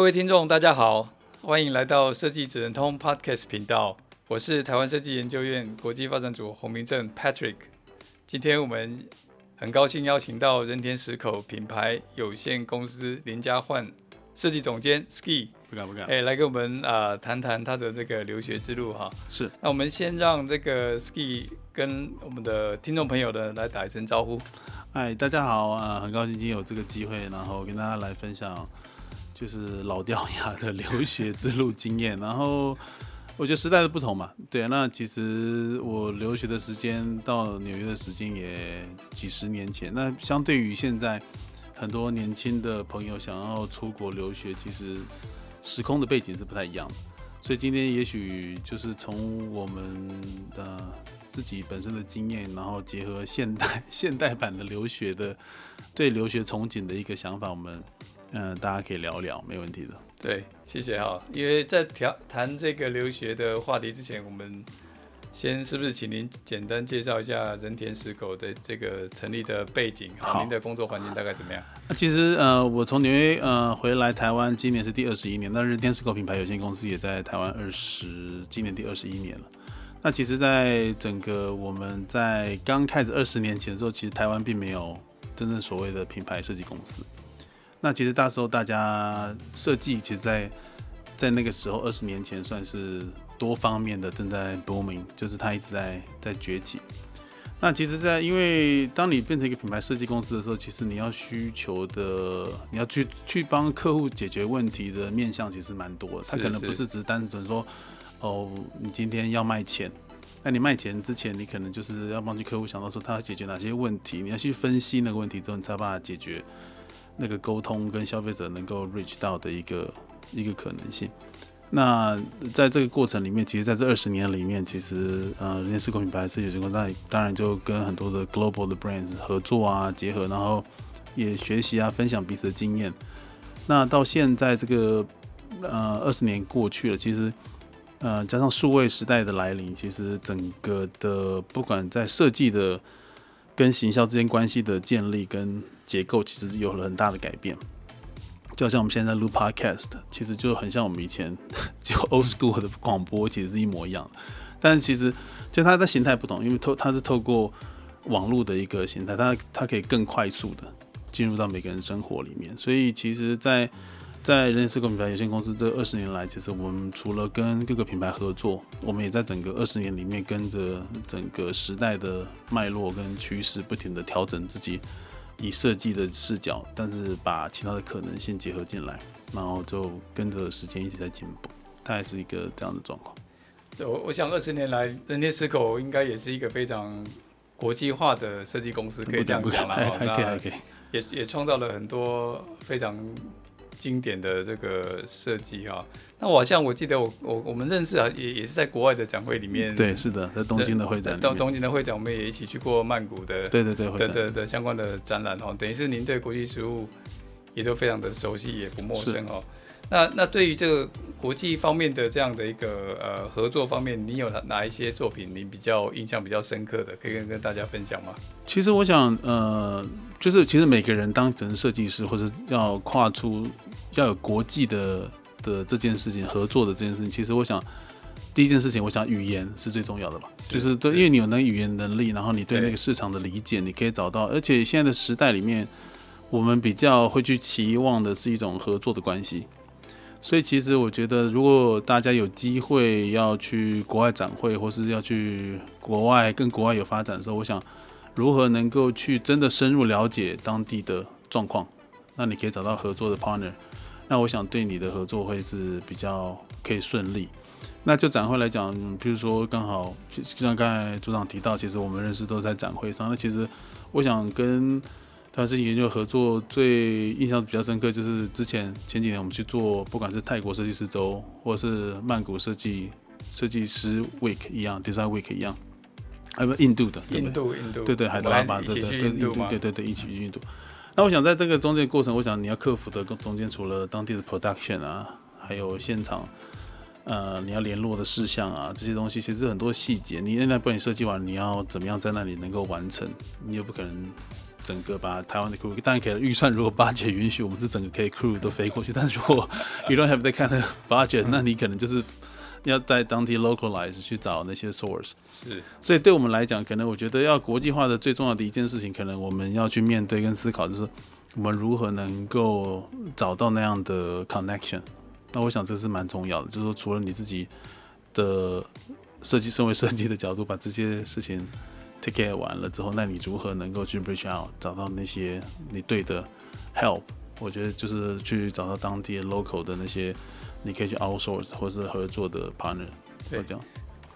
各位听众，大家好，欢迎来到设计职人通 Podcast 频道。我是台湾设计研究院国际发展组洪明正 Patrick。今天我们很高兴邀请到人田石口品牌有限公司林家焕设计总监 Ski，不敢不敢，哎，来跟我们啊谈谈他的这个留学之路哈。是，那我们先让这个 Ski 跟我们的听众朋友呢来打一声招呼。嗨，大家好啊，很高兴今天有这个机会，然后跟大家来分享。就是老掉牙的 留学之路经验，然后我觉得时代的不同嘛，对，那其实我留学的时间到纽约的时间也几十年前，那相对于现在很多年轻的朋友想要出国留学，其实时空的背景是不太一样的，所以今天也许就是从我们的自己本身的经验，然后结合现代 现代版的留学的对留学憧憬的一个想法，我们。嗯，大家可以聊聊，没问题的。对，谢谢哈。因为在调谈这个留学的话题之前，我们先是不是请您简单介绍一下人田石狗的这个成立的背景？好，您的工作环境大概怎么样？那其实呃，我从纽约呃回来台湾，今年是第二十一年。那人田石狗品牌有限公司也在台湾二十，今年第二十一年了。那其实，在整个我们在刚开始二十年前的时候，其实台湾并没有真正所谓的品牌设计公司。那其实那时候大家设计，其实在在那个时候二十年前算是多方面的正在 booming，就是它一直在在崛起。那其实，在因为当你变成一个品牌设计公司的时候，其实你要需求的，你要去去帮客户解决问题的面向其实蛮多的。他可能不是只是单纯说，哦，你今天要卖钱，那你卖钱之前，你可能就是要帮助客户想到说他要解决哪些问题，你要去分析那个问题之后，你才有办法解决。那个沟通跟消费者能够 reach 到的一个一个可能性。那在这个过程里面，其实在这二十年里面，其实呃，人田石口品牌设计有限公司当然当然就跟很多的 global 的 brands 合作啊，结合，然后也学习啊，分享彼此的经验。那到现在这个呃二十年过去了，其实呃加上数位时代的来临，其实整个的不管在设计的跟行销之间关系的建立跟结构其实有了很大的改变，就好像我们现在录 podcast，其实就很像我们以前 就 old school 的广播，其实是一模一样的。但是其实就它的形态不同，因为透它是透过网络的一个形态，它它可以更快速的进入到每个人生活里面。所以其实，在在人田石口品牌有限公司这二十年来，其实我们除了跟各个品牌合作，我们也在整个二十年里面跟着整个时代的脉络跟趋势，不停的调整自己。以设计的视角，但是把其他的可能性结合进来，然后就跟着时间一直在进步，它还是一个这样的状况。对，我我想二十年来，人田石口应该也是一个非常国际化的设计公司，可以这样讲了。还可以，还可以，也也创造了很多非常。经典的这个设计哈，那我好像我记得我我我们认识啊，也也是在国外的展会里面。对，是的，在东京的会展。到东京的会展，我们也一起去过曼谷的。对对对，的的的相关的展览哦，等于是您对国际事务也都非常的熟悉，也不陌生哦。那那对于这个国际方面的这样的一个呃合作方面，你有哪哪一些作品你比较印象比较深刻的，可以跟跟大家分享吗？其实我想呃。就是其实每个人当成设计师，或者要跨出要有国际的的这件事情，合作的这件事情，其实我想第一件事情，我想语言是最重要的吧。是就是对，因为你有那个语言能力，然后你对那个市场的理解，你可以找到。而且现在的时代里面，我们比较会去期望的是一种合作的关系。所以其实我觉得，如果大家有机会要去国外展会，或是要去国外跟国外有发展的时候，我想。如何能够去真的深入了解当地的状况？那你可以找到合作的 partner。那我想对你的合作会是比较可以顺利。那就展会来讲，比如说刚好就像刚才组长提到，其实我们认识都在展会上。那其实我想跟台湾设计研究合作最印象比较深刻，就是之前前几年我们去做，不管是泰国设计师周，或是曼谷设计设计师 week 一样，design week 一样，还有印度的，印度印度，对对，海德拉巴，对对对，印度，对对对，一起去印度。那我想在这个中间过程，我想你要克服的中间，除了当地的 production 啊，还有现场，呃，你要联络的事项啊，这些东西其实很多细节，你现在帮你设计完，你要怎么样在那里能够完成，你也不可能。整个把台湾的 crew，当然可以预算，如果 budget 允许，我们是整个可以 crew 都飞过去。但是如果 you don't have that kind of budget，那你可能就是要在当地 localize 去找那些 source。是，所以对我们来讲，可能我觉得要国际化的最重要的一件事情，可能我们要去面对跟思考，就是我们如何能够找到那样的 connection。那我想这是蛮重要的，就是说除了你自己的设计，身为设计的角度，把这些事情。take care 完了之后，那你如何能够去 reach out 找到那些你对的 help？我觉得就是去找到当地 local 的那些，你可以去 outsource 或是合作的 partner。对，这样。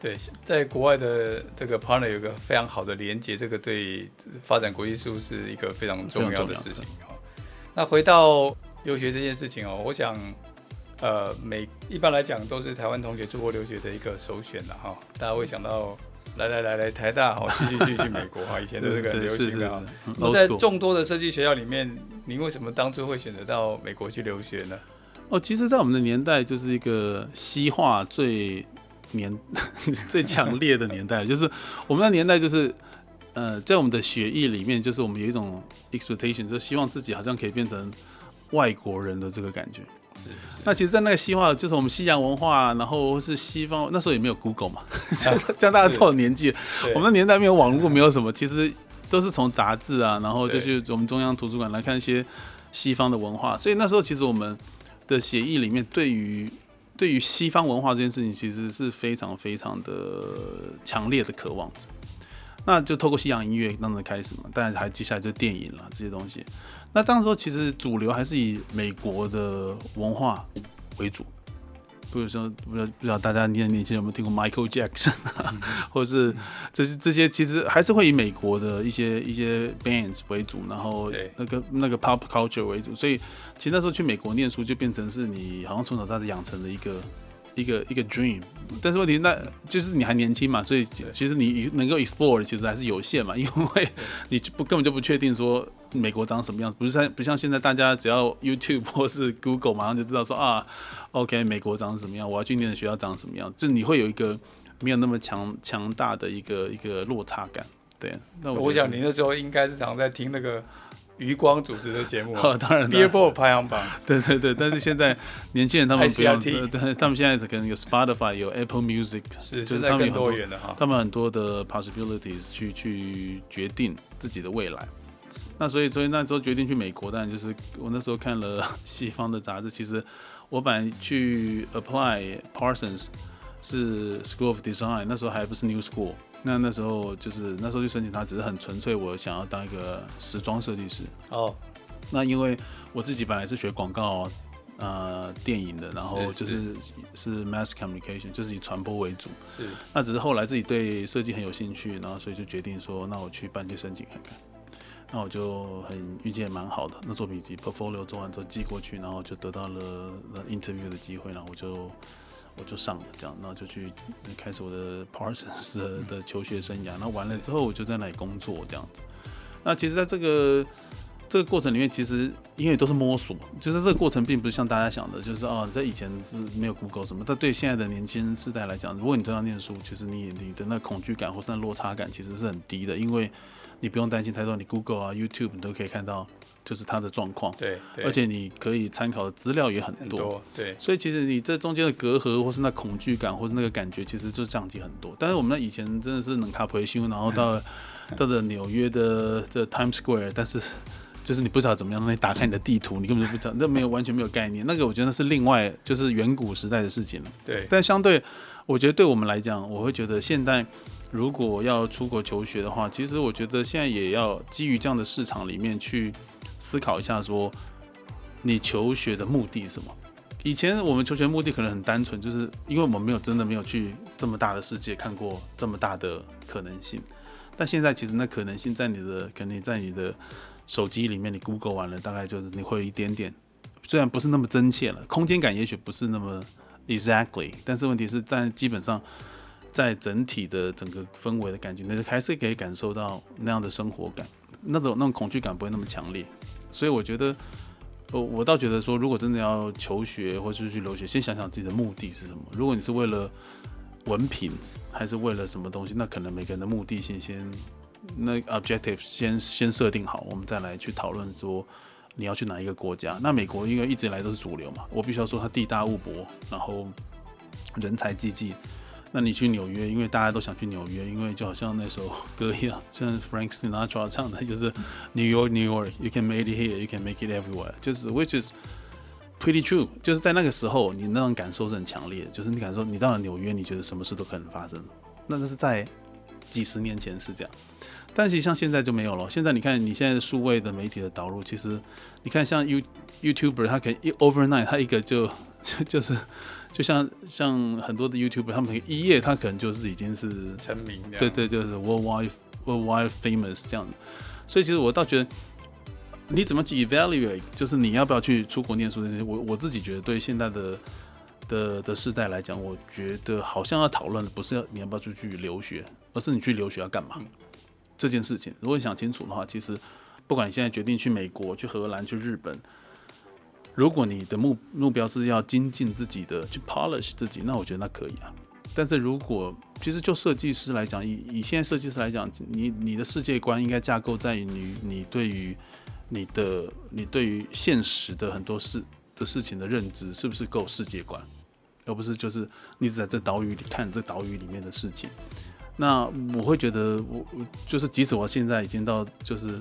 对，在国外的这个 partner 有一个非常好的连接，这个对发展国际事务是一个非常重要的事情。好，那回到留学这件事情哦，我想，呃，每一般来讲都是台湾同学出国留学的一个首选的哈，大家会想到。来来来来，台大好，继续继续去美国哈，以前的这个流行的。那在众多的设计学校里面，您为什么当初会选择到美国去留学呢？哦，其实，在我们的年代，就是一个西化最年 最强烈的年代，就是我们的年代，就是呃，在我们的血液里面，就是我们有一种 expectation，就希望自己好像可以变成外国人的这个感觉。是是，那其实，在那个西化，就是我们西洋文化，然后是西方，那时候也没有 Google 嘛，这样这样大家错了年纪。我们的年代没有网络，没有什么，其实都是从杂志啊，然后就去我们中央图书馆来看一些西方的文化。所以那时候，其实我们的协议里面，对于对于西方文化这件事情，其实是非常非常的强烈的渴望。那就透过西洋音乐当时开始嘛，当然还接下来就电影了这些东西。那当时候其实主流还是以美国的文化为主，比如说不知道不知道大家年年轻人有没有听过 Michael Jackson，啊，或者是这些这些其实还是会以美国的一些一些 bands 为主，然后那个那个 pop culture 为主，所以其实那时候去美国念书就变成是你好像从小到大养成的一个。一个一个 dream，但是问题那就是你还年轻嘛，所以其实你能够 explore 其实还是有限嘛，因为你不根本就不确定说美国长什么样子，不是像不像现在大家只要 YouTube 或是 Google 马上就知道说啊，OK 美国长什么样，我要去念的学校长什么样，就你会有一个没有那么强强大的一个一个落差感，对。那我，我想你那时候应该是常在听那个。余光主持的节目，哦，当然，Billboard 排行榜，对对对，但是现在年轻人他们不用，对，他们现在可能有 Spotify，有 Apple Music，是，就是他们很多元的哈，他们很多的 possibilities 去去决定自己的未来。那所以，所以那时候决定去美国，但就是我那时候看了 西方的杂志，其实我本来去 apply Parsons 是 School of Design，那时候还不是 New School。那那时候就是那时候去申请，他只是很纯粹，我想要当一个时装设计师。哦，那因为我自己本来是学广告，呃，电影的，然后就是是，是 mass communication，就是以传播为主。是。那只是后来自己对设计很有兴趣，然后所以就决定说，那我去办去申请看看。那我就很运气也蛮好的，那作品集 portfolio 做完之后寄过去，然后就得到了 interview 的机会，然后我就。我就上了，这样，然后就去开始我的 Parsons 的的求学生涯。那完了之后，我就在那里工作，这样子。那其实，在这个这个过程里面，其实因为都是摸索，就是这个过程并不是像大家想的，就是哦，在以前是没有 Google 什么。但对现在的年轻世代来讲，如果你正在念书，其实你你的那恐惧感或是那落差感其实是很低的，因为你不用担心太多，你 Google 啊、YouTube 你都可以看到。就是它的状况，对，而且你可以参考的资料也很多，对，所以其实你这中间的隔阂，或是那恐惧感，或是那个感觉，其实就降低很多。但是我们那以前真的是能卡培训，然后到 到了纽约的的 Times Square，但是就是你不知道怎么样，那你打开你的地图，你根本就不知道，那没有完全没有概念。那个我觉得是另外就是远古时代的事情了。对，但相对我觉得对我们来讲，我会觉得现在如果要出国求学的话，其实我觉得现在也要基于这样的市场里面去。思考一下，说你求学的目的是什么？以前我们求学目的可能很单纯，就是因为我们没有真的没有去这么大的世界看过这么大的可能性。但现在其实那可能性在你的，肯定在你的手机里面你 Google 完了，大概就是你会有一点点，虽然不是那么真切了，空间感也许不是那么 exactly，但是问题是，但基本上在整体的整个氛围的感觉，那还是可以感受到那样的生活感，那种那种恐惧感不会那么强烈。所以我觉得，我我倒觉得说，如果真的要求学或是去留学，先想想自己的目的是什么。如果你是为了文凭，还是为了什么东西，那可能每个人的目的性先。那 objective 先先设定好，我们再来去讨论说你要去哪一个国家。那美国因为一直以来都是主流嘛，我必须要说它地大物博，然后人才济济。那你去纽约，因为大家都想去纽约，因为就好像那首歌一样，像 Frank Sinatra 唱的，就是 New York New York，You can make it here，You can make it everywhere，就是 which is pretty true，就是在那个时候你那种感受是很强烈的，就是你感受你到了纽约，你觉得什么事都可能发生。那这是在几十年前是这样。但其实像现在就没有了。现在你看，你现在的数位的媒体的导入，其实你看像 You YouTuber，他可以一 overnight，他一个就就 就是就像像很多的 YouTuber，他们一夜他可能就是已经是成名，对对，就是 worldwide worldwide famous 这样子。所以其实我倒觉得，你怎么去 evaluate，就是你要不要去出国念书这些，我我自己觉得对现在的的的世代来讲，我觉得好像要讨论的不是要你要不要出去留学，而是你去留学要干嘛。嗯这件事情，如果你想清楚的话，其实不管你现在决定去美国、去荷兰、去日本，如果你的目目标是要精进自己的、去 polish 自己，那我觉得那可以啊。但是如果其实就设计师来讲，以以现在设计师来讲，你你的世界观应该架构在于你你对于你的你对于现实的很多事的事情的认知是不是够世界观，而不是就是你只在这岛屿里看这岛屿里面的事情。那我会觉得，我我就是，即使我现在已经到就是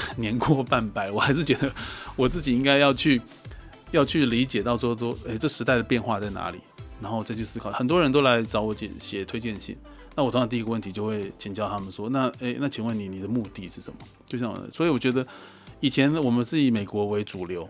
年过半百，我还是觉得我自己应该要去要去理解到说说，诶、这时代的变化在哪里，然后再去思考。很多人都来找我写写推荐信，那我通常第一个问题就会请教他们说，那诶、那请问你你的目的是什么？就像，所以我觉得以前我们是以美国为主流，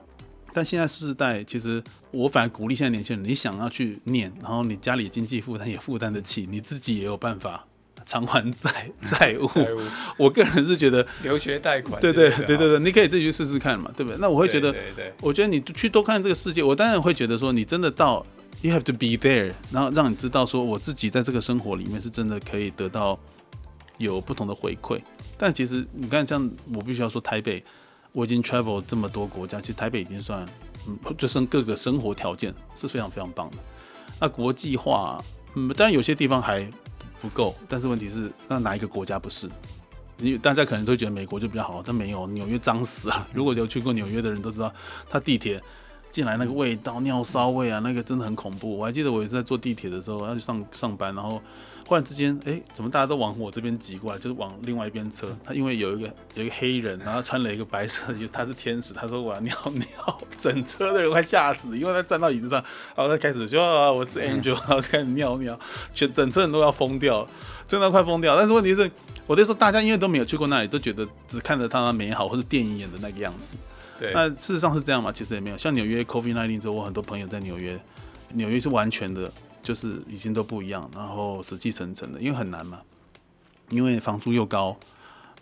但现在世代其实我反而鼓励现在年轻人，你想要去念，然后你家里经济负担也负担得起，你自己也有办法。偿还债 债务，债务我个人是觉得留学贷款，对对对对对，你可以自己去试试看嘛，对不对？那我会觉得，对对对，我觉得你去多看这个世界，我当然会觉得说，你真的到，you have to be there，然后让你知道说，我自己在这个生活里面是真的可以得到有不同的回馈。但其实你看，像我必须要说，台北我已经 travel 这么多国家，其实台北已经算，嗯，就剩各个生活条件是非常非常棒的。那国际化，嗯，当然有些地方还。不够，但是问题是，那哪一个国家不是？因为大家可能都觉得美国就比较好，但没有，纽约脏死啊。如果有去过纽约的人都知道，它地铁进来那个味道，尿骚味啊，那个真的很恐怖。我还记得我也是在坐地铁的时候要去上上班，然后。忽然之间，哎，怎么大家都往我这边挤过来？就是往另外一边车。他因为有一个有一个黑人，然后穿了一个白色，他是天使。他说我要尿尿，整车的人快吓死，因为他站到椅子上，然后他开始说啊，我是 Angel，然后开始尿尿，全整车人都要疯掉，真的快疯掉。但是问题是，我就说大家因为都没有去过那里，都觉得只看着它美好或者电影演的那个样子。对，那事实上是这样嘛？其实也没有。像纽约 COVID-19 之后，我很多朋友在纽约，纽约是完全的。就是已经都不一样，然后死气沉沉的，因为很难嘛，因为房租又高，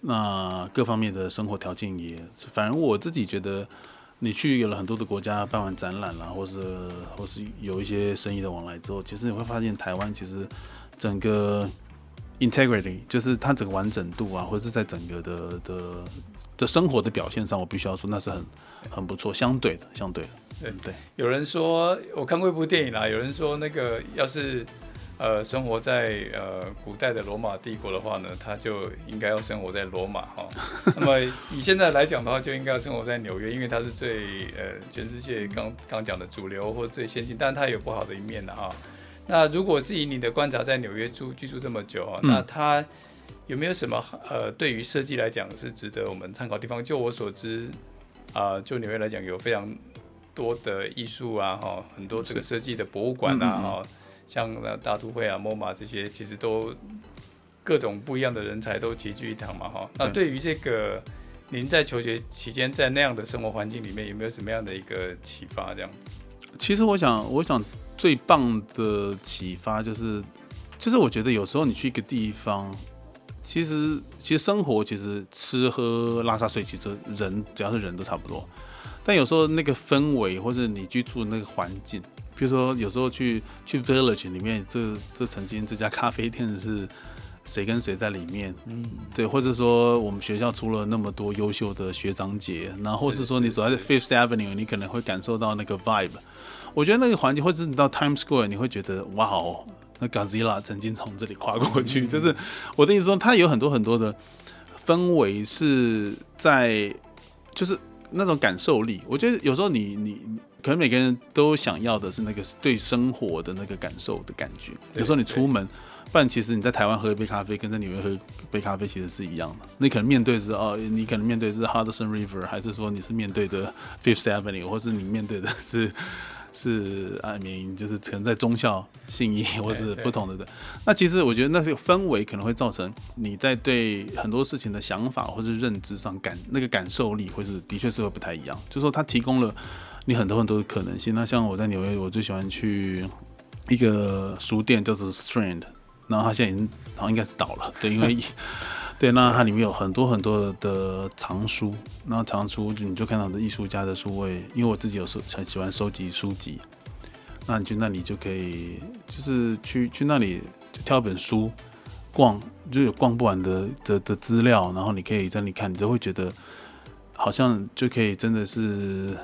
那各方面的生活条件也，反正我自己觉得，你去有了很多的国家办完展览啦，或是或是有一些生意的往来之后，其实你会发现台湾其实整个 integrity 就是它整个完整度啊，或者是在整个的的的生活的表现上，我必须要说那是很很不错，相对的，相对的。对对，有人说我看过一部电影啦，有人说那个要是呃生活在呃古代的罗马帝国的话呢，他就应该要生活在罗马哈。那么以现在来讲的话，就应该要生活在纽约，因为它是最呃全世界刚刚讲的主流或最先进，但它也有不好的一面的哈。那如果是以你的观察，在纽约住居住这么久啊，那它有没有什么呃对于设计来讲是值得我们参考的地方？就我所知啊、呃，就纽约来讲有非常。多的艺术啊，哈，很多这个设计的博物馆啊，哈，像那大都会啊、MoMA 这些，其实都各种不一样的人才都齐聚一堂嘛，哈。那对于这个您在求学期间，在那样的生活环境里面，有没有什么样的一个启发？这样子？其实我想，我想最棒的启发就是，就是我觉得有时候你去一个地方，其实其实生活其实吃喝拉撒睡，其实人只要是人都差不多。但有时候那个氛围或者你居住的那个环境，比如说有时候去去 village 里面，这这曾经这家咖啡店是谁跟谁在里面，嗯，对，或者说我们学校出了那么多优秀的学长姐，然后或是说你走在 Fifth Avenue，你可能会感受到那个 vibe。我觉得那个环境，或者你到 Times Square，你会觉得哇哦，那 Godzilla 曾经从这里跨过去，嗯、就是我的意思说，它有很多很多的氛围是在，就是。那种感受力，我觉得有时候你你可能每个人都想要的是那个对生活的那个感受的感觉。有时候你出门，不然其实你在台湾喝一杯咖啡，跟在纽约喝一杯咖啡其实是一样的。你可能面对是哦，你可能面对是 Hudson River，还是说你是面对的 Fifth Avenue，或是你面对的是。是啊，明就是可能在忠孝、信义，或是不同的的。那其实我觉得那个氛围可能会造成你在对很多事情的想法或是认知上感那个感受力，或是的确是会不太一样。就是说它提供了你很多很多的可能性。那像我在纽约，我最喜欢去一个书店叫做 Strand，然后它现在已经好像应该是倒了，对，因为。对，那它里面有很多很多的藏书，那藏书就你就看到的艺术家的书位，因为我自己有时很喜欢收集书籍，那你去那里就可以，就是去去那里就挑一本书逛，就有逛不完的的的资料，然后你可以在那里看，你就会觉得好像就可以真的是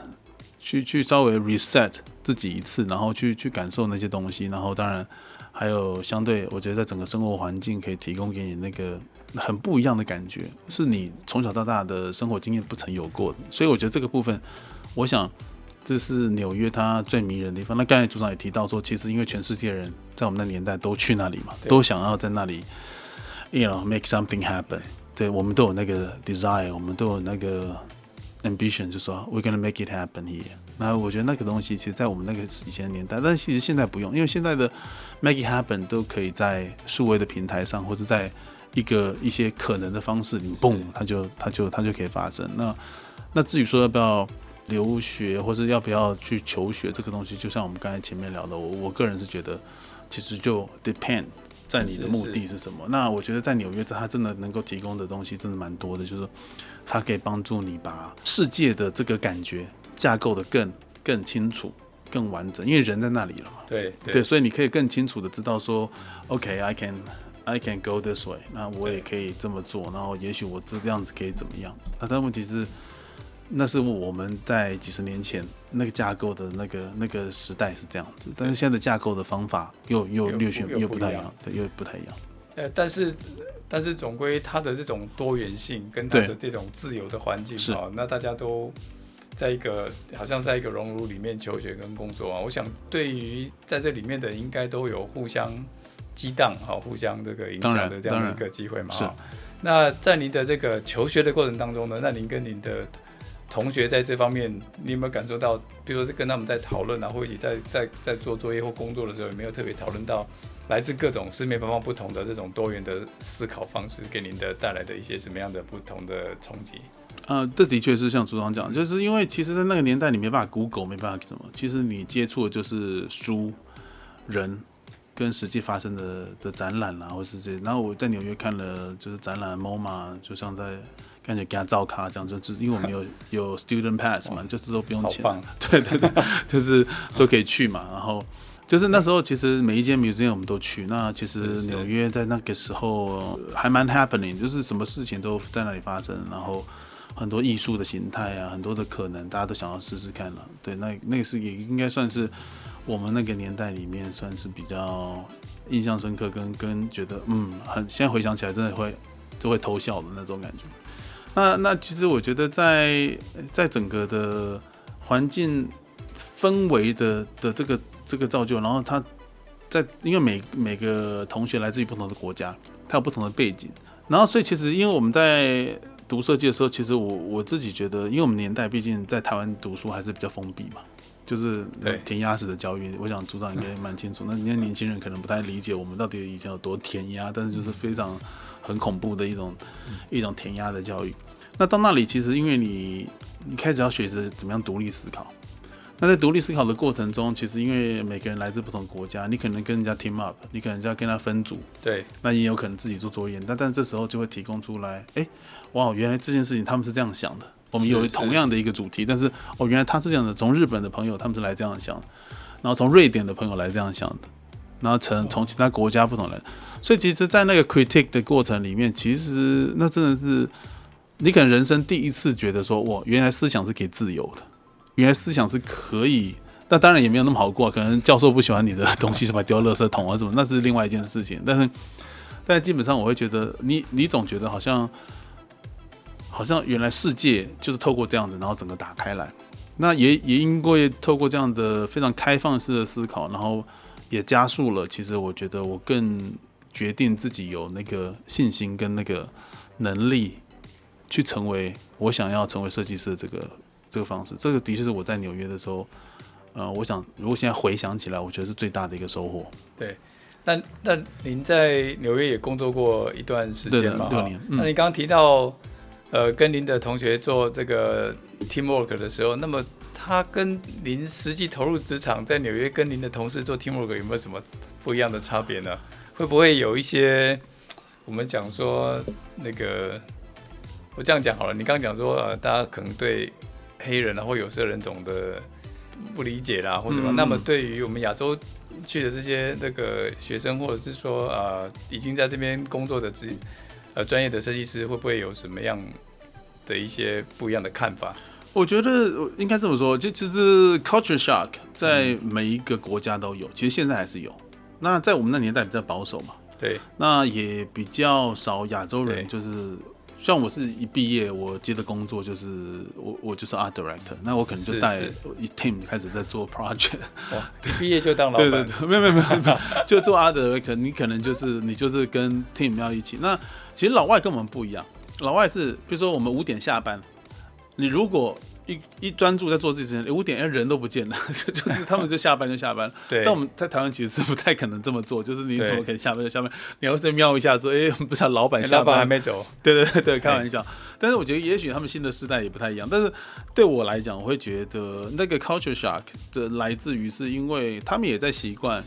去去稍微 reset 自己一次，然后去去感受那些东西，然后当然还有相对，我觉得在整个生活环境可以提供给你那个。很不一样的感觉，是你从小到大的生活经验不曾有过的，所以我觉得这个部分，我想这是纽约它最迷人的地方。那刚才组长也提到说，其实因为全世界人在我们的年代都去那里嘛，都想要在那里，you know make something happen。对，我们都有那个 desire，我们都有那个 ambition，就说 we're gonna make it happen here。那我觉得那个东西，其实，在我们那个以前的年代，但是其实现在不用，因为现在的 make it happen 都可以在数位的平台上，或者在一个一些可能的方式，你嘣，它就它就它就可以发生。那那至于说要不要留学，或是要不要去求学这个东西，就像我们刚才前面聊的，我我个人是觉得，其实就 depend 在你的目的是什么。那我觉得在纽约，它真的能够提供的东西真的蛮多的，就是它可以帮助你把世界的这个感觉架构的更更清楚、更完整，因为人在那里了嘛。对对，对，所以你可以更清楚的知道说，OK，I can。I can go this way，那我也可以这么做，然后也许我这样子可以怎么样？那但问题是，那是我们在几十年前那个架构的那个那个时代是这样子，但是现在的架构的方法又又略显又不太一样，对，又不太一样。呃，但是但是总归它的这种多元性跟它的这种自由的环境啊，那大家都在一个好像在一个熔炉里面求学跟工作啊，我想对于在这里面的应该都有互相。激荡好，互相这个影响的这样的一个机会嘛。哈，那在您的这个求学的过程当中呢，那您跟您的同学在这方面，你有没有感受到，比如说是跟他们在讨论啊，或一起在在在做作业或工作的时候，有没有特别讨论到来自各种四面八方不同的这种多元的思考方式，给您的带来的一些什么样的不同的冲击？呃，这的确是像组长讲，就是因为其实，在那个年代，你没办法 Google，没办法什么，其实你接触的就是书人。跟实际发生的的展览啦，或是这些，然后我在纽约看了，就是展览 MoMA，就像在感觉给他照卡这样，就是因为我们有 有 student pass 嘛，就是都不用钱，对对对，就是都可以去嘛。然后就是那时候，其实每一间 museum 我们都去。那其实纽约在那个时候还蛮 happening，就是什么事情都在那里发生，然后很多艺术的形态啊，很多的可能，大家都想要试试看了。对，那那个是也应该算是。我们那个年代里面算是比较印象深刻跟，跟觉得嗯，很现在回想起来真的会就会偷笑的那种感觉。那那其实我觉得在在整个的环境氛围的的这个这个造就，然后他在因为每每个同学来自于不同的国家，他有不同的背景，然后所以其实因为我们在读设计的时候，其实我我自己觉得，因为我们年代毕竟在台湾读书还是比较封闭嘛。就是填鸭式的教育，我想组长应该蛮清楚。那你看年轻人可能不太理解我们到底以前有多填鸭，但是就是非常很恐怖的一种一种填鸭的教育。那到那里，其实因为你你开始要学着怎么样独立思考，那在独立思考的过程中，其实因为每个人来自不同国家，你可能跟人家 team up，你可能就要跟他分组，对，那也有可能自己做作业。但但这时候就会提供出来，哎、欸，哇，原来这件事情他们是这样想的。我们有同样的一个主题，是是但是哦，原来他是这样的。从日本的朋友他们是来这样想，然后从瑞典的朋友来这样想的，然后从从其他国家不同人，所以其实，在那个 critique 的过程里面，其实那真的是你可能人生第一次觉得说，哇，原来思想是可以自由的。原来思想是可以，那当然也没有那么好过。可能教授不喜欢你的东西，什么丢垃圾桶啊什么，那是另外一件事情。但是，但基本上我会觉得，你你总觉得好像，好像原来世界就是透过这样子，然后整个打开来。那也也因为透过这样的非常开放式的思考，然后也加速了。其实我觉得我更决定自己有那个信心跟那个能力，去成为我想要成为设计师的这个。这个方式，这个的确是我在纽约的时候，呃，我想如果现在回想起来，我觉得是最大的一个收获。对，那那您在纽约也工作过一段时间嘛？六年。嗯、那你刚刚提到，呃，跟您的同学做这个 teamwork 的时候，那么他跟您实际投入职场，在纽约跟您的同事做 teamwork 有没有什么不一样的差别呢？会不会有一些我们讲说那个，我这样讲好了，你刚刚讲说，呃，大家可能对黑人啊，或有色人种的不理解啦，或者什么。嗯、那么，对于我们亚洲去的这些那个学生，或者是说呃，已经在这边工作的职呃专业的设计师，会不会有什么样的一些不一样的看法？我觉得应该这么说，就其实 culture shock 在每一个国家都有，嗯、其实现在还是有。那在我们那年代比较保守嘛，对，那也比较少亚洲人，就是。像我是一毕业，我接的工作就是我我就是 art director，那我可能就带一 team 开始在做 project。哇，一毕业就当老板？对对对，没有没有没有没有，就做 art director，你可能就是你就是跟 team 要一起。那其实老外跟我们不一样，老外是比如说我们五点下班，你如果一一专注在做自己事情，五点人都不见了，就就是他们就下班就下班。对。但我们在台湾其实是不太可能这么做，就是你怎么可能下班就下班？你要是瞄一下说，哎，不是老板下班，老板还没走。对对对对，开玩笑。但是我觉得也许他们新的世代也不太一样。但是对我来讲，我会觉得那个 culture shock 的来自于是因为他们也在习惯。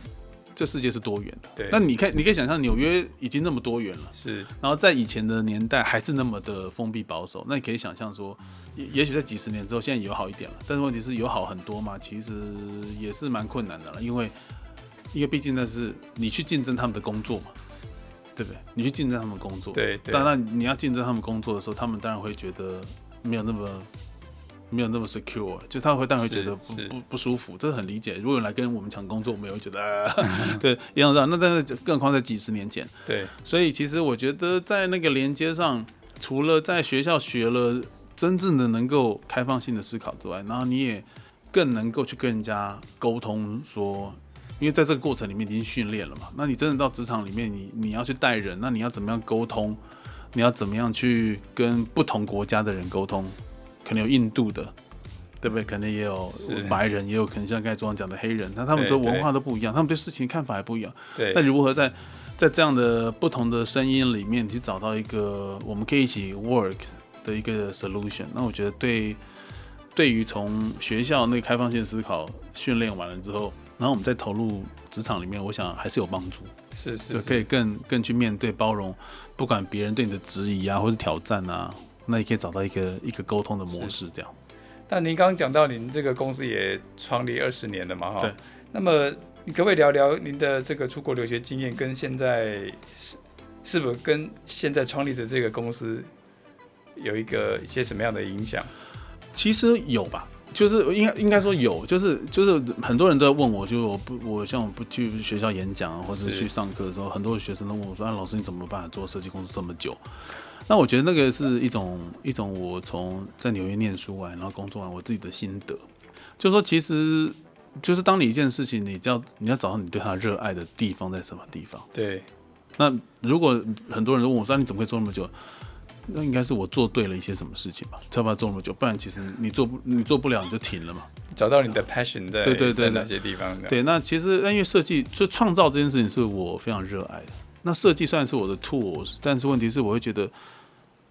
这世界是多元的，对。那你看，你可以想象纽约已经那么多元了，是。然后在以前的年代还是那么的封闭保守，那你可以想象说，也也许在几十年之后，现在也有好一点了。但是问题是有好很多嘛？其实也是蛮困难的了，因为因为毕竟那是你去竞争他们的工作嘛，对不对？你去竞争他们工作，对。当然你要竞争他们工作的时候，他们当然会觉得没有那么。没有那么 secure，就他会当然会觉得不不不舒服，这是很理解。如果有来跟我们抢工作，我们也会觉得，啊、对，一样。那但是更何况在几十年前，对，所以其实我觉得在那个连接上，除了在学校学了真正的能够开放性的思考之外，然后你也更能够去跟人家沟通说，因为在这个过程里面已经训练了嘛。那你真的到职场里面，你你要去带人，那你要怎么样沟通？你要怎么样去跟不同国家的人沟通？可能有印度的，对不对？可能也有白人，也有可能像刚才桌上讲的黑人，那他们的文化都不一样，他们对事情看法也不一样。对，那如何在在这样的不同的声音里面去找到一个我们可以一起 work 的一个 solution？那我觉得对，对于从学校那个开放性思考训练完了之后，然后我们再投入职场里面，我想还是有帮助。是是，可以更更去面对包容，不管别人对你的质疑啊，或是挑战啊。那也可以找到一个一个沟通的模式，这样。但您刚刚讲到您这个公司也创立二十年了嘛，哈。对。那么你可不可以聊聊您的这个出国留学经验，跟现在是是不是跟现在创立的这个公司有一个一些什么样的影响？其实有吧，就是应该应该说有，就是就是很多人都在问我，就是我不我像我不去学校演讲或者去上课的时候，很多学生都问我说：“啊，老师你怎么办做设计工作这么久？”那我觉得那个是一种一种我从在纽约念书完，然后工作完我自己的心得，就是说，其实就是当你一件事情，你要你要找到你对他热爱的地方在什么地方。对。那如果很多人都问我说，你怎么会做那么久？那应该是我做对了一些什么事情吧，才把它做那么久。不然其实你做不你做不了，你就停了嘛。找到你的 passion 在对对对哪些地方？对，那其实因为设计就创造这件事情是我非常热爱的。那设计虽然是我的 tools，但是问题是我会觉得。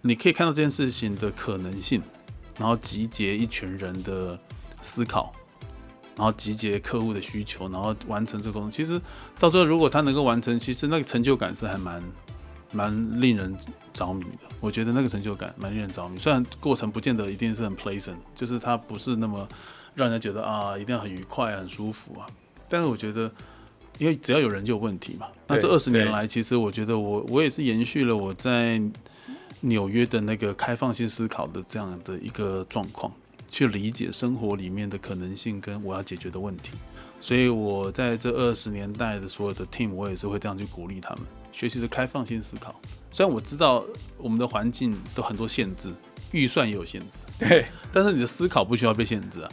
你可以看到这件事情的可能性，然后集结一群人的思考，然后集结客户的需求，然后完成这个工作。其实到最后，如果他能够完成，其实那个成就感是还蛮蛮令人着迷的。我觉得那个成就感蛮令人着迷。虽然过程不见得一定是很 pleasant，就是它不是那么让人觉得啊一定要很愉快、很舒服啊。但是我觉得，因为只要有人就有问题嘛。那这二十年来，其实我觉得我我也是延续了我在纽约的那个开放性思考的这样的一个状况。去理解生活里面的可能性跟我要解决的问题，所以我在这二十年代的所有的 team，我也是会这样去鼓励他们学习的开放性思考。虽然我知道我们的环境都很多限制，预算也有限制，对，但是你的思考不需要被限制啊，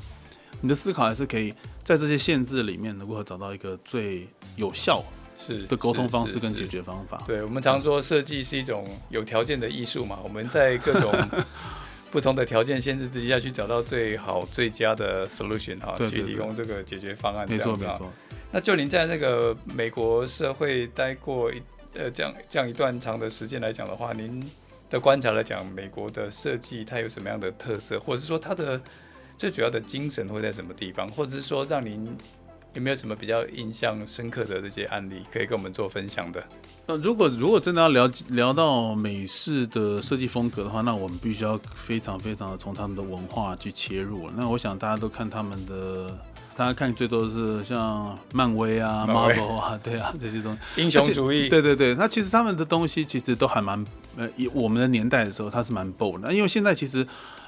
你的思考还是可以在这些限制里面如何找到一个最有效是的沟通方式跟解决方法。对，我们常说设计是一种有条件的艺术嘛，我们在各种。不同的条件限制之下去找到最好最佳的 solution 哈，去提供这个解决方案这样子啊。那就您在那个美国社会待过一呃这样这样一段长的时间来讲的话，您的观察来讲，美国的设计它有什么样的特色，或者是说它的最主要的精神会在什么地方，或者是说让您有没有什么比较印象深刻的这些案例可以跟我们做分享的？那如果如果真的要聊聊到美式的设计风格的话，那我们必须要非常非常的从他们的文化去切入。那我想大家都看他们的，大家看最多的是像漫威啊、Marvel 啊，对啊 这些东西，英雄主义。对对对，那其实他们的东西其实都还蛮呃，以我们的年代的时候，它是蛮 bold 的。因为现在其实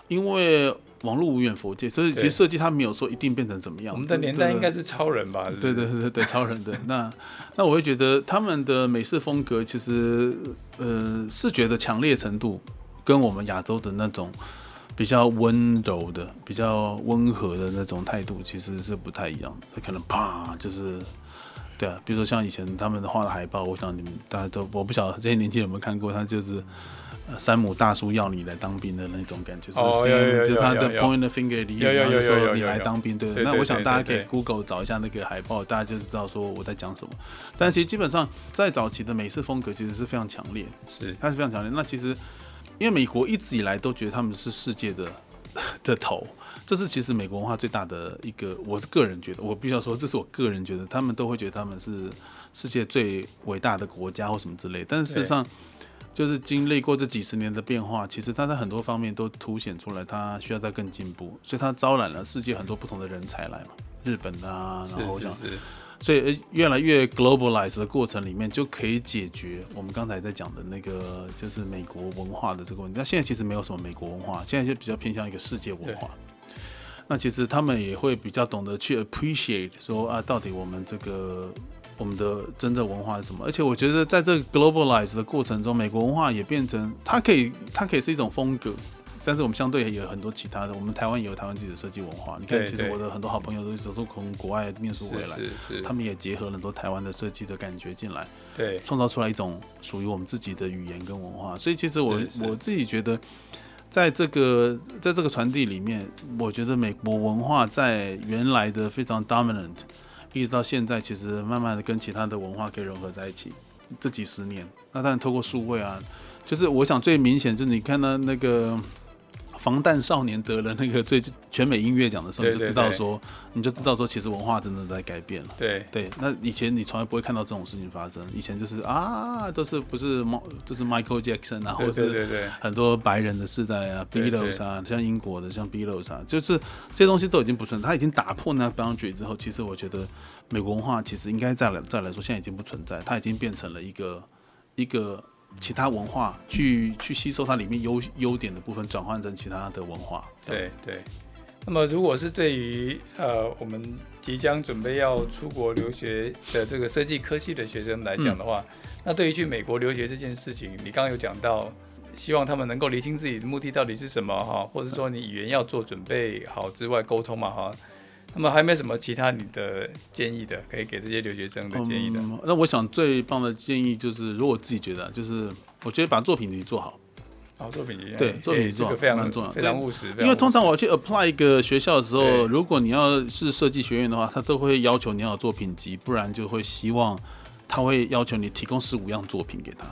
因为网络无远佛界，所以其实设计它没有说一定变成怎么样。我们的年代应该是超人吧？对对对对，超人的那 那我会觉得他们的美式风格其实呃视觉的强烈程度跟我们亚洲的那种比较温柔的、比较温和的那种态度其实是不太一样。他可能啪就是对啊，比如说像以前他们画的海报，我想你们大家都我不晓得这些年轻人有没有看过，他就是。山姆大叔要你来当兵的那种感觉，哦、是就是他的 point the finger 里面，就说你来当兵，对，那我想大家可以 Google 找一下那个海报，大家就是知道说我在讲什么。但其实基本上在早期的美式风格其实是非常强烈，是它是非常强烈。那其实因为美国一直以来都觉得他们是世界的 的头，这是其实美国文化最大的一个，我是个人觉得，我必须要说这是我个人觉得，他们都会觉得他们是世界最伟大的国家或什么之类，但是事实上。就是经历过这几十年的变化，其实他在很多方面都凸显出来，他需要再更进步，所以他招揽了世界很多不同的人才来嘛，日本啊，然后我想，所以越来越 globalize 的过程里面，就可以解决我们刚才在讲的那个，就是美国文化的这个问题。那现在其实没有什么美国文化，现在就比较偏向一个世界文化。那其实他们也会比较懂得去 appreciate 说啊，到底我们这个。我们的真正文化是什么？而且我觉得，在这个 globalize 的过程中，美国文化也变成它可以，它可以是一种风格。但是我们相对也有很多其他的，我们台湾也有台湾自己的设计文化。你看，其实我的很多好朋友都是从国外念书回来，他们也结合了很多台湾的设计的感觉进来，对，创造出来一种属于我们自己的语言跟文化。所以，其实我我自己觉得，在这个在这个传递里面，我觉得美国文化在原来的非常 dominant。一直到现在，其实慢慢的跟其他的文化可以融合在一起。这几十年，那当然透过数位啊，就是我想最明显就是你看到那个。防弹少年得了那个最全美音乐奖的时候，你就知道说，你就知道说，其实文化真的在改变了。对对，那以前你从来不会看到这种事情发生，以前就是啊，都是不是就是 Michael Jackson 啊，或者是很多白人的世代啊，Beatles 啊，像英国的像 Beatles 啊，就是这些东西都已经不存在，它已经打破那 boundary 之后，其实我觉得美国文化其实应该再来再来说，现在已经不存在，它已经变成了一个一个。其他文化去去吸收它里面优优点的部分，转换成其他的文化。对对。那么，如果是对于呃我们即将准备要出国留学的这个设计科系的学生来讲的话，嗯、那对于去美国留学这件事情，你刚刚有讲到，希望他们能够厘清自己的目的到底是什么哈，或者说你语言要做准备好之外，沟通嘛哈。那么还有没有什么其他你的建议的，可以给这些留学生的建议的？嗯、那我想最棒的建议就是，如果我自己觉得，就是我觉得把作品集做好。好，作品集对，作品集做好，这个非常蛮重要，非常务实。因为通常我要去 apply 一个学校的时候，如果你要是设计学院的话，他都会要求你要有作品集，不然就会希望他会要求你提供十五样作品给他。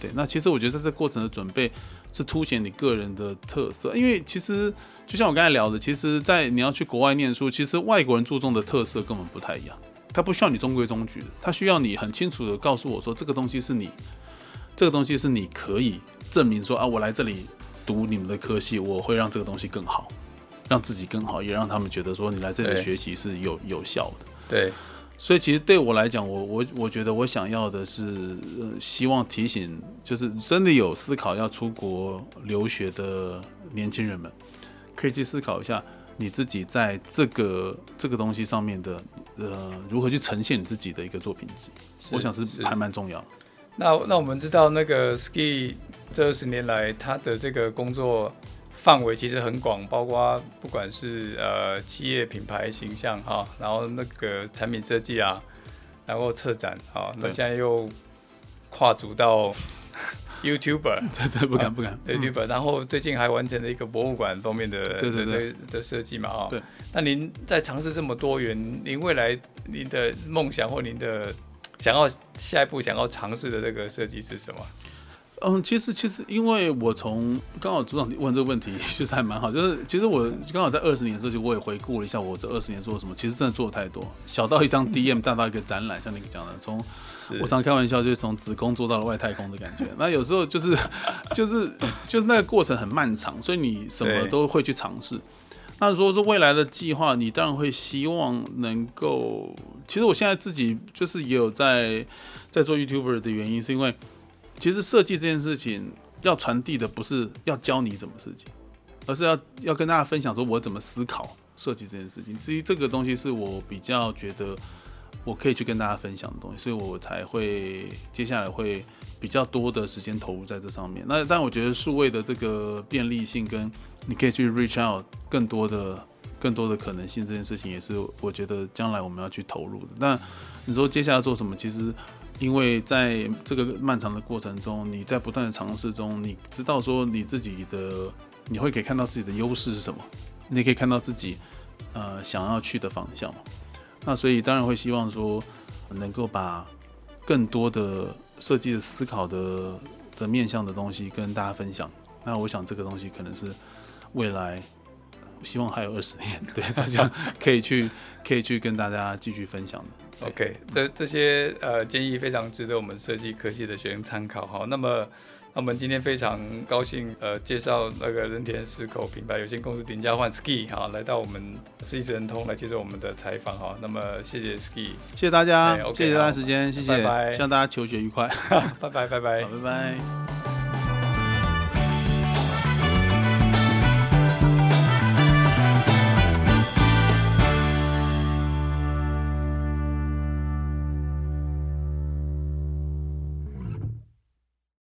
对，那其实我觉得在这过程的准备，是凸显你个人的特色。因为其实就像我刚才聊的，其实，在你要去国外念书，其实外国人注重的特色根本不太一样。他不需要你中规中矩的，他需要你很清楚的告诉我说，这个东西是你，这个东西是你可以证明说啊，我来这里读你们的科系，我会让这个东西更好，让自己更好，也让他们觉得说你来这里学习是有有效的。对。所以其实对我来讲，我我我觉得我想要的是，呃，希望提醒，就是真的有思考要出国留学的年轻人们，可以去思考一下你自己在这个这个东西上面的，呃，如何去呈现你自己的一个作品集，我想是还蛮重要。那那我们知道那个 Ski 这二十年来他的这个工作。范围其实很广，包括不管是呃企业品牌形象哈，然后那个产品设计啊，然后策展啊，那现在又跨足到 YouTuber，对对，不敢不敢、啊、YouTuber，然后最近还完成了一个博物馆方面的对对对的设计嘛哈。对。那您在尝试这么多元，您未来您的梦想或您的想要下一步想要尝试的这个设计是什么？嗯，其实其实，因为我从刚好组长问这个问题，其实还蛮好。就是其实我刚好在二十年之前，我也回顾了一下我这二十年做了什么。其实真的做的太多，小到一张 DM，大到一个展览，像你讲的，从我常开玩笑，就是从子宫做到了外太空的感觉。那有时候就是 就是就是那个过程很漫长，所以你什么都会去尝试。那如果说未来的计划，你当然会希望能够。其实我现在自己就是也有在在做 YouTuber 的原因，是因为。其实设计这件事情要传递的不是要教你怎么设计，而是要要跟大家分享说我怎么思考设计这件事情。至于这个东西是我比较觉得我可以去跟大家分享的东西，所以我才会接下来会比较多的时间投入在这上面。那但我觉得数位的这个便利性跟你可以去 reach out 更多的更多的可能性这件事情，也是我觉得将来我们要去投入的。那你说接下来做什么？其实。因为在这个漫长的过程中，你在不断的尝试中，你知道说你自己的，你会可以看到自己的优势是什么，你可以看到自己呃想要去的方向。那所以当然会希望说能够把更多的设计的思考的的面向的东西跟大家分享。那我想这个东西可能是未来，希望还有二十年，对大家可以去可以去跟大家继续分享的。OK，这这些呃建议非常值得我们设计科系的学生参考哈。那么，那我们今天非常高兴呃介绍那个人田石口品牌有限公司顶家换 Ski 哈来到我们设计直人通来接受我们的采访哈。那么谢谢 Ski，谢谢大家，okay, 谢谢大家时间，谢谢，拜拜，希望大家求学愉快，拜拜拜拜，好，拜拜。